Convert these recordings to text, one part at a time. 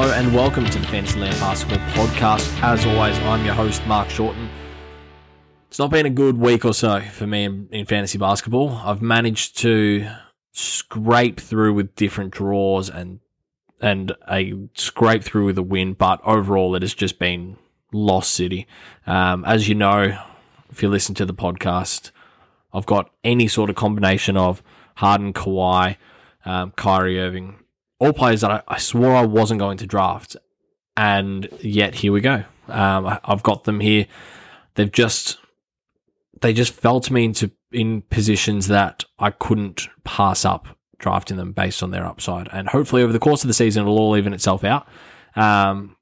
Hello and welcome to the Fantasyland Basketball Podcast. As always, I'm your host, Mark Shorten. It's not been a good week or so for me in, in fantasy basketball. I've managed to scrape through with different draws and and a scrape through with a win, but overall it has just been lost city. Um, as you know, if you listen to the podcast, I've got any sort of combination of Harden, Kawhi, um, Kyrie Irving, all players that I, I, swore I wasn't going to draft, and yet here we go. Um, I, I've got them here. They've just they just fell to me into in positions that I couldn't pass up drafting them based on their upside. And hopefully, over the course of the season, it'll all even itself out. Um,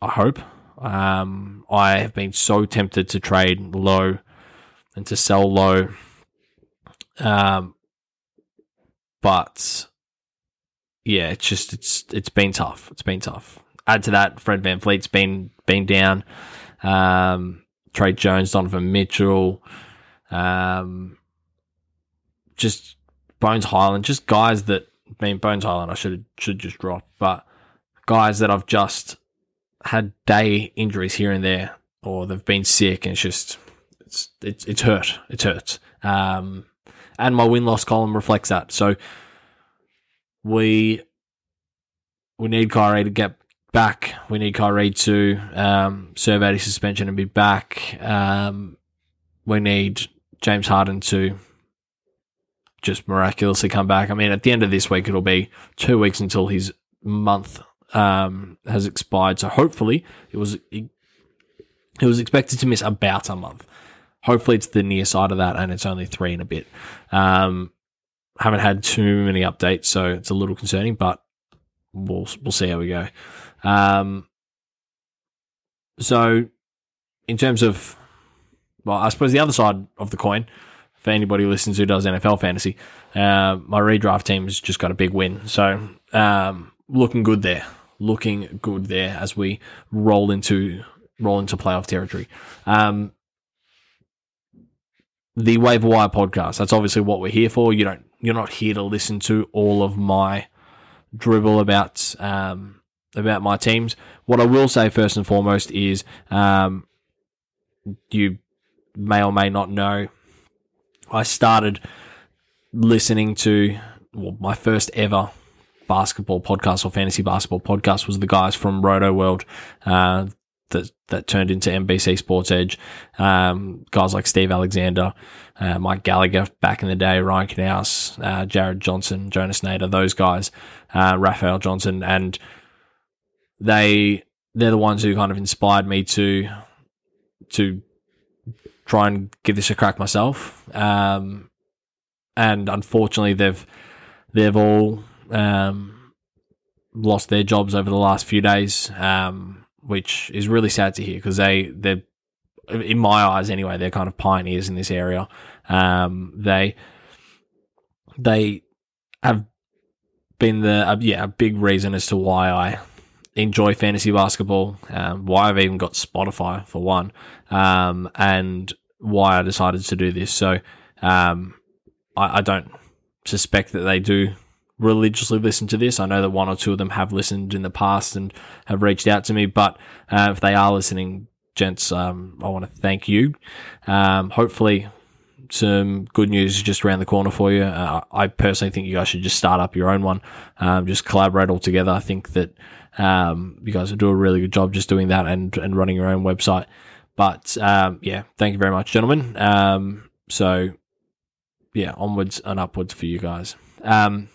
I hope. Um, I have been so tempted to trade low and to sell low. Um, but yeah, it's just it's it's been tough. It's been tough. Add to that, Fred VanVleet's been been down. Um, Tre Jones, Donovan Mitchell, um, just Bones Hyland, just guys that I mean Bones Hyland I should should just drop, but guys that I've just had day injuries here and there, or they've been sick, and it's just it's it's, it's hurt. It hurts. Um, and my win loss column reflects that. So we we need Kyrie to get back. We need Kyrie to um, serve out his suspension and be back. Um, we need James Harden to just miraculously come back. I mean, at the end of this week, it'll be two weeks until his month um, has expired. So hopefully, it was it, was expected to miss about a month. Hopefully, it's the near side of that, and it's only three and a bit. Um, haven't had too many updates, so it's a little concerning, but we'll we'll see how we go. Um, so, in terms of, well, I suppose the other side of the coin for anybody who listens who does NFL fantasy, uh, my redraft team has just got a big win, so um, looking good there, looking good there as we roll into roll into playoff territory. Um, the waiver wire podcast. That's obviously what we're here for. You don't you're not here to listen to all of my dribble about um, about my teams. What I will say first and foremost is um, you may or may not know I started listening to well, my first ever basketball podcast or fantasy basketball podcast was the guys from Rotoworld. Uh, that that turned into NBC Sports Edge. Um, guys like Steve Alexander, uh, Mike Gallagher back in the day, Ryan Knaus, uh, Jared Johnson, Jonas Nader, those guys, uh, Raphielle Johnson, and they they're the ones who kind of inspired me to to try and give this a crack myself. Um, and unfortunately, they've they've all um, lost their jobs over the last few days. Um, which is really sad to hear because they they're in my eyes anyway they're kind of pioneers in this area. Um, they they have been the uh, yeah a big reason as to why I enjoy fantasy basketball, um, why I've even got Spotify for one, um, and why I decided to do this. So um, I, I, don't suspect that they do religiously listen to this. I know that one or two of them have listened in the past and have reached out to me, but uh, if they are listening, gents, um, I want to thank you. Um, hopefully, some good news just around the corner for you. Uh, I personally think you guys should just start up your own one, um, just collaborate all together. I think that um, you guys do a really good job just doing that and, and running your own website. But um, yeah, thank you very much, gentlemen. Um, so yeah, onwards and upwards for you guys. Um,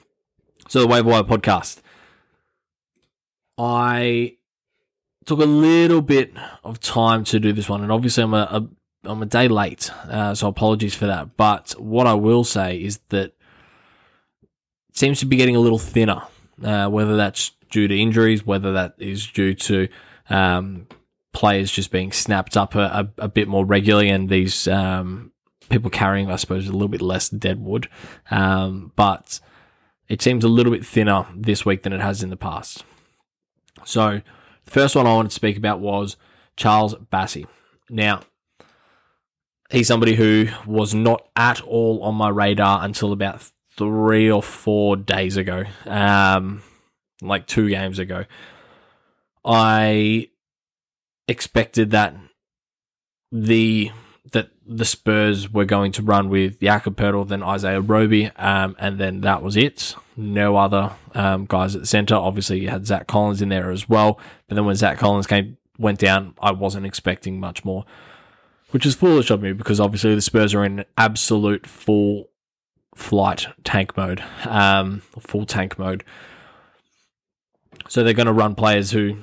so the Waiver Wire podcast. I took a little bit of time to do this one, and obviously I'm a, a I'm a day late, uh, so apologies for that. But what I will say is that it seems to be getting a little thinner, uh, whether that's due to injuries, whether that is due to um, players just being snapped up a, a, a bit more regularly, and these um, people carrying, I suppose, a little bit less dead wood. Um, but it seems a little bit thinner this week than it has in the past. So, the first one I wanted to speak about was Charles Bassey. Now, he's somebody who was not at all on my radar until about three or four days ago, um, like two games ago. I expected that the that the Spurs were going to run with Jakob Poeltl, then Isaiah Roby, um, and then that was it. No other um, guys at the centre. Obviously, you had Zach Collins in there as well. But then when Zach Collins came went down, I wasn't expecting much more, which is foolish of me because obviously the Spurs are in absolute full flight tank mode, um, full tank mode. So they're going to run players who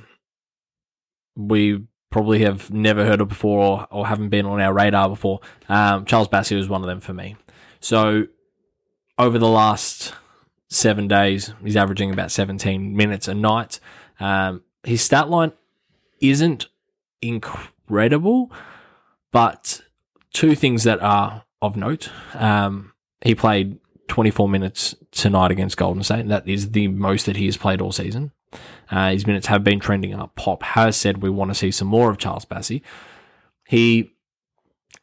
we probably have never heard of before or, or haven't been on our radar before. Um, Charles Bassey was one of them for me. So over the last seven days, he's averaging about 17 minutes a night. Um, his stat line isn't incredible, but two things that are of note. Um, he played 24 minutes tonight against Golden State. That is the most that he has played all season. Uh, his minutes have been trending up. Pop has said we want to see some more of Charles Bassey. He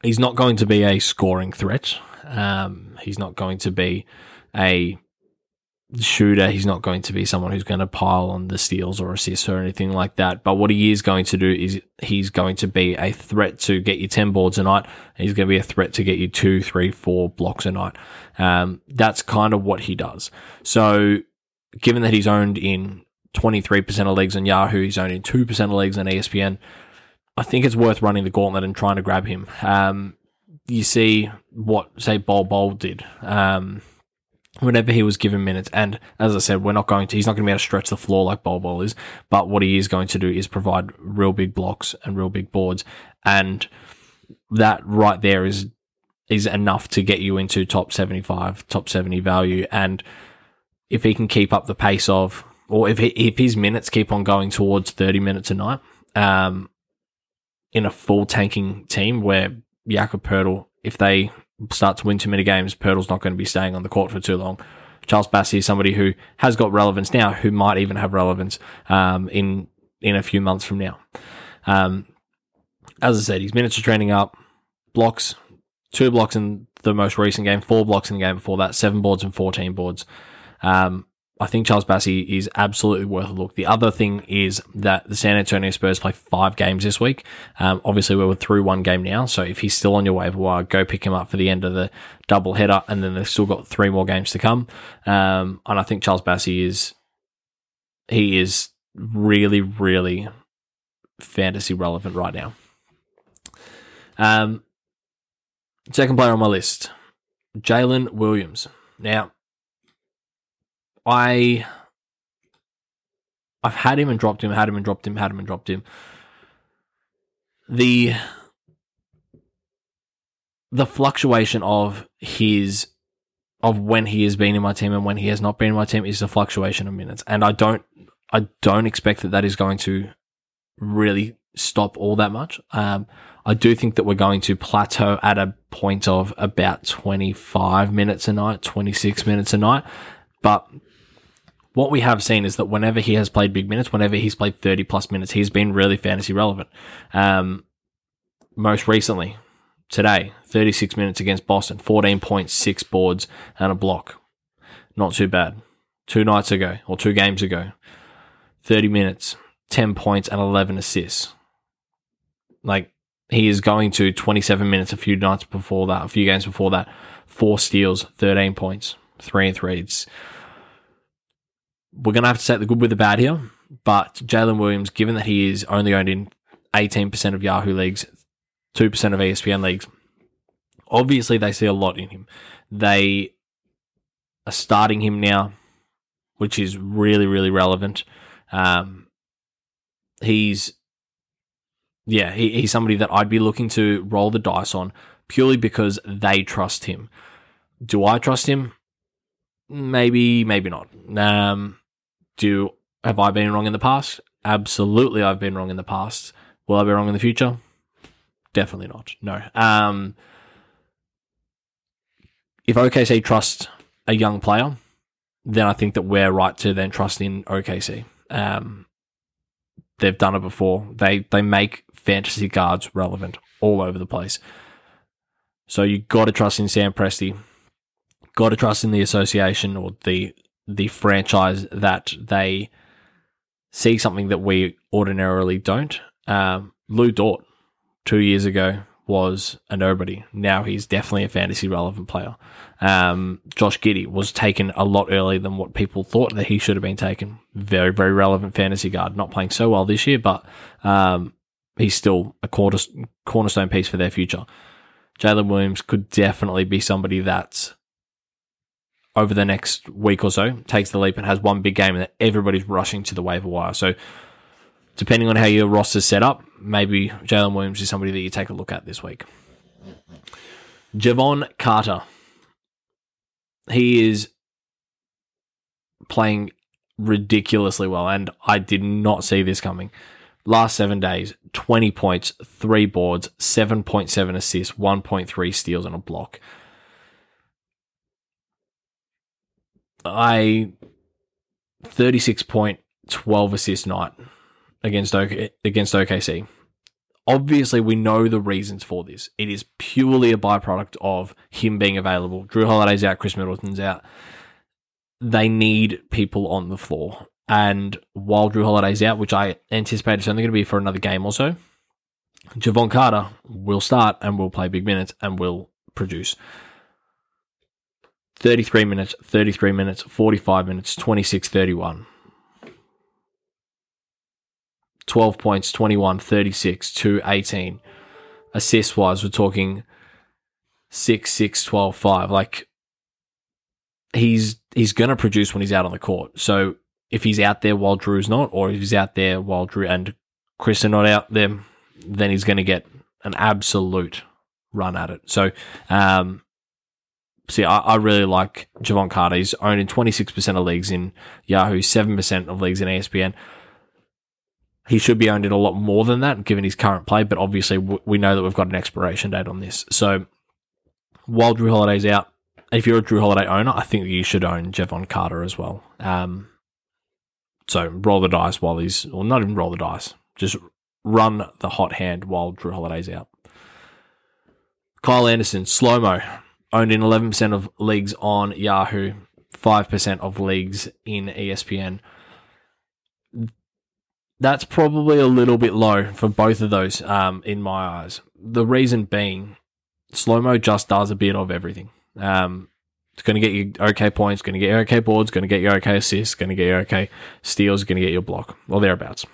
he's not going to be a scoring threat. Um, he's not going to be a shooter. He's not going to be someone who's going to pile on the steals or assists or anything like that. But what he is going to do is he's going to be a threat to get you 10 boards a night. He's going to be a threat to get you two, three, four blocks a night. Um, that's kind of what he does. So given that he's owned in 23% of leagues on Yahoo, he's in 2% of leagues on ESPN, I think it's worth running the gauntlet and trying to grab him. Um, you see what, say, Bol Bol did. Um, whenever he was given minutes. And as I said, we're not going to, he's not going to be able to stretch the floor like Bol Bol is, but what he is going to do is provide real big blocks and real big boards. And that right there is, is enough to get you into top 75, top 70 value. And if he can keep up the pace of, or if he, if his minutes keep on going towards 30 minutes a night, um, in a full tanking team where Jakob Poeltl, if they start to win too many games, Poeltl's not going to be staying on the court for too long. Charles Bassey is somebody who has got relevance now, who might even have relevance um, in in a few months from now. Um, as I said, his minutes are trending up. Blocks, two blocks in the most recent game, four blocks in the game before that, seven boards and 14 boards. Um, I think Charles Bassey is absolutely worth a look. The other thing is that the San Antonio Spurs play five games this week. Um, obviously, we're through one game now, so if he's still on your waiver wire, go pick him up for the end of the double header, and then they've still got three more games to come. Um, and I think Charles Bassey is he is really, really fantasy relevant right now. Um, second player on my list, Jalen Williams. Now, I I've had him and dropped him, had him and dropped him, had him and dropped him. The the fluctuation of his of when he has been in my team and when he has not been in my team is the fluctuation of minutes, and I don't I don't expect that that is going to really stop all that much. Um, I do think that we're going to plateau at a point of about 25 minutes a night, 26 minutes a night, but what we have seen is that whenever he has played big minutes, whenever he's played 30 plus minutes, he's been really fantasy relevant. Um, most recently, today, 36 minutes against Boston, 14.6 boards, and a block. Not too bad. Two nights ago, or two games ago, 30 minutes, 10 points, and 11 assists. Like, he is going to 27 minutes a few nights before that, a few games before that, four steals, 13 points, three and three. It's we're going to have to take the good with the bad here. But Jalen Williams, given that he is only owned in 18% of Yahoo leagues, 2% of ESPN leagues, obviously they see a lot in him. They are starting him now, which is really, really relevant. Um, he's, yeah, he, he's somebody that I'd be looking to roll the dice on purely because they trust him. Do I trust him? Maybe, maybe not. Um, do have I been wrong in the past? Absolutely, I've been wrong in the past. Will I be wrong in the future? Definitely not. No. Um, if OKC trust a young player, then I think that we're right to then trust in OKC. Um, they've done it before. They they make fantasy guards relevant all over the place. So you got to trust in Sam Presti. Got to trust in the association or the the franchise that they see something that we ordinarily don't. Um, Lu Dort, two years ago, was a nobody. Now he's definitely a fantasy relevant player. Um, Josh Giddey was taken a lot earlier than what people thought that he should have been taken. Very, very relevant fantasy guard. Not playing so well this year, but um, he's still a cornerstone piece for their future. Jalen Williams could definitely be somebody that over the next week or so takes the leap and has one big game and that everybody's rushing to the waiver wire. So depending on how your roster's set up, maybe Jalen Williams is somebody that you take a look at this week. Jevon Carter. He is playing ridiculously well, and I did not see this coming. Last seven days, 20 points, three boards, 7.7 assists, 1.3 steals, and a block. I 36 point 12 assist night against OK, against OKC. Obviously, we know the reasons for this. It is purely a byproduct of him being available. Jrue Holiday's out, Khris Middleton's out. They need people on the floor. And while Jrue Holiday's out, which I anticipate is only going to be for another game or so, Jevon Carter will start and will play big minutes and will produce. 33 minutes, 33 minutes, 45 minutes, 26 31. 12 points, 21, 36 to 18. Assist wise, we're talking 6, 6, 12, 5. Like, he's he's going to produce when he's out on the court. So if he's out there while Jrue's not, or if he's out there while Jrue and Khris are not out there, then he's going to get an absolute run at it. So, um, see, I, I, really like Jevon Carter. He's owned in 26% of leagues in Yahoo, 7% of leagues in ESPN. He should be owned in a lot more than that, given his current play. But obviously, we know that we've got an expiration date on this. So while Jrue Holiday's out, if you're a Jrue Holiday owner, I think you should own Jevon Carter as well. Um, so roll the dice while he's, or not even roll the dice, just run the hot hand while Jrue Holiday's out. Kyle Anderson, slow mo, owned in 11% of leagues on Yahoo, 5% of leagues in ESPN that's probably a little bit low for both of those um, in my eyes. The reason being, slow mo just does a bit of everything. Um, it's going to get you okay points, going to get you okay boards, going to get you okay assists, going to get you okay steals, going to get you a block or thereabouts.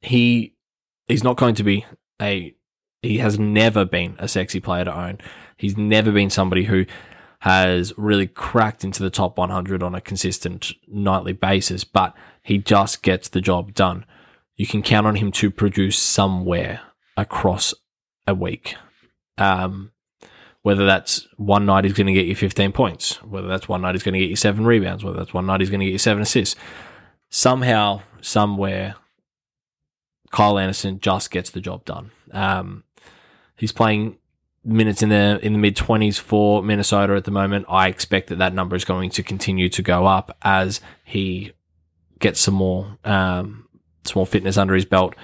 He he's not going to be a he has never been a sexy player to own. He's never been somebody who has really cracked into the top 100 on a consistent nightly basis, but he just gets the job done. You can count on him to produce somewhere across a week. Um, whether that's one night he's going to get you 15 points, whether that's one night he's going to get you seven rebounds, whether that's one night he's going to get you seven assists. Somehow, somewhere, Kyle Anderson just gets the job done. Um, he's playing minutes in the in the mid 20s for Minnesota at the moment. I expect that that number is going to continue to go up as he gets some more um, some more fitness under his belt.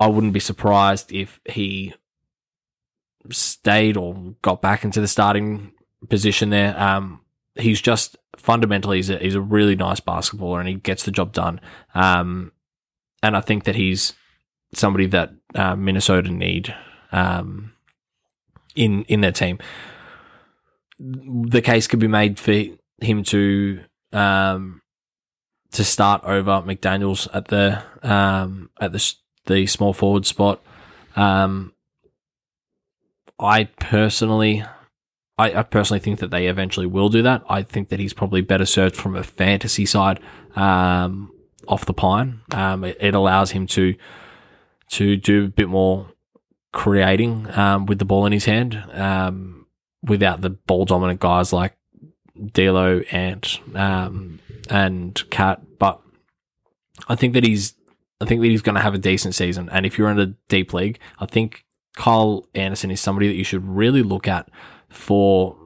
I wouldn't be surprised if he stayed or got back into the starting position there. Um, he's just fundamentally he's a, he's a really nice basketballer and he gets the job done. Um, and I think that he's somebody that uh, Minnesota need um, in in their team. The case could be made for him to um, to start over McDaniels at the um, at the the small forward spot. Um, I personally, I, I, personally think that they eventually will do that. I think that he's probably better served from a fantasy side um, off the pine. Um, it, it, allows him to to do a bit more creating um, with the ball in his hand um, without the ball dominant guys like D-Lo, Ant, um, and KAT. but I think that he's I think that he's going to have a decent season. And if you're in a deep league, I think Kyle Anderson is somebody that you should really look at for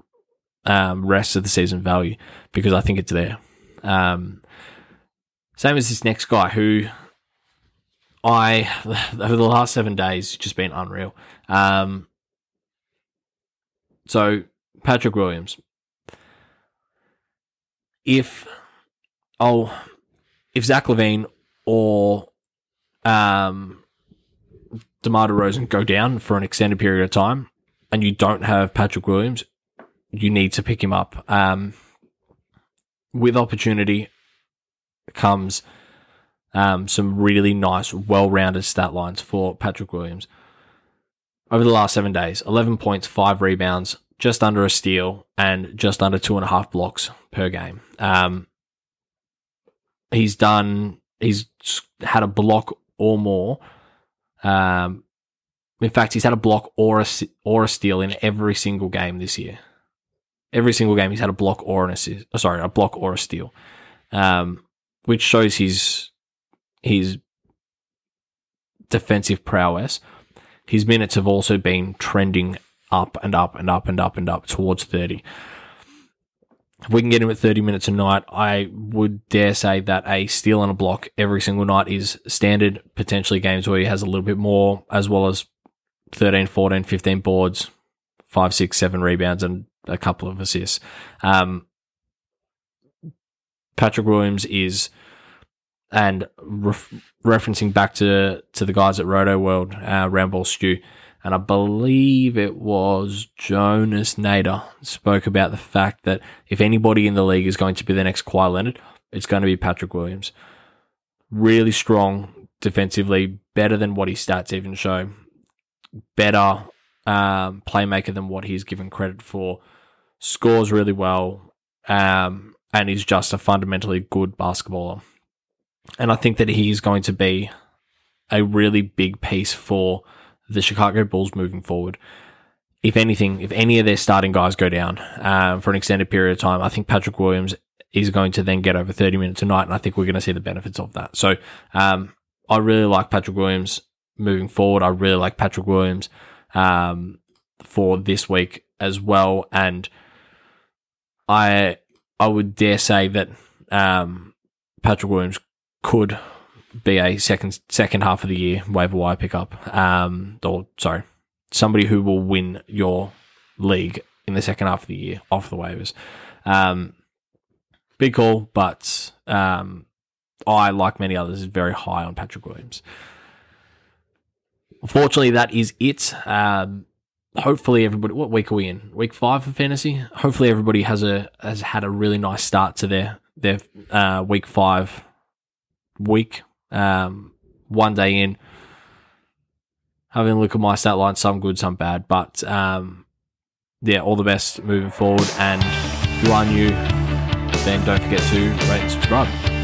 um, rest of the season value because I think it's there. Um, same as this next guy who I over the last seven days just been unreal. Um, so Patrick Williams, if I'll if Zach LaVine or um, DeMar DeRozan go down for an extended period of time, and you don't have Patrick Williams, you need to pick him up. Um, with opportunity comes um, some really nice, well-rounded stat lines for Patrick Williams. Over the last seven days, 11 points, five rebounds, just under a steal, and just under two and a half blocks per game. Um, he's done. He's had a block or more. Um, in fact, he's had a block or a or a steal in every single game this year. Every single game, he's had a block or an assist. Sorry, a block or a steal, um, which shows his his defensive prowess. His minutes have also been trending up and up and up and up and up towards thirty if we can get him at 30 minutes a night, I would dare say that a steal and a block every single night is standard. Potentially games where he has a little bit more, as well as 13, 14, 15 boards, five, six, seven rebounds, and a couple of assists. Um, Patrick Williams is, and ref- referencing back to to the guys at Rotoworld, uh, Roundball Stew, and I believe it was Jonas Nader spoke about the fact that if anybody in the league is going to be the next Kawhi Leonard, it's going to be Patrick Williams. Really strong defensively, better than what his stats even show, better um, playmaker than what he's given credit for, scores really well, um, and is just a fundamentally good basketballer. And I think that he's going to be a really big piece for the Chicago Bulls moving forward. If anything, if any of their starting guys go down um, for an extended period of time, I think Patrick Williams is going to then get over 30 minutes a night, and I think we're going to see the benefits of that. So um, I really like Patrick Williams moving forward. I really like Patrick Williams um, for this week as well, and I I would dare say that um, Patrick Williams could be a second second half of the year waiver wire pickup. Um, or sorry, somebody who will win your league in the second half of the year off the waivers. Um, big call, but um, I, like many others, is very high on Patrick Williams. Unfortunately, that is it. Um, hopefully, everybody. What week are we in? Week five for fantasy. Hopefully, everybody has a has had a really nice start to their their uh, week five week um, one day in, having a look at my stat line, some good, some bad. But um, yeah, all the best moving forward. And if you are new, then don't forget to rate and subscribe.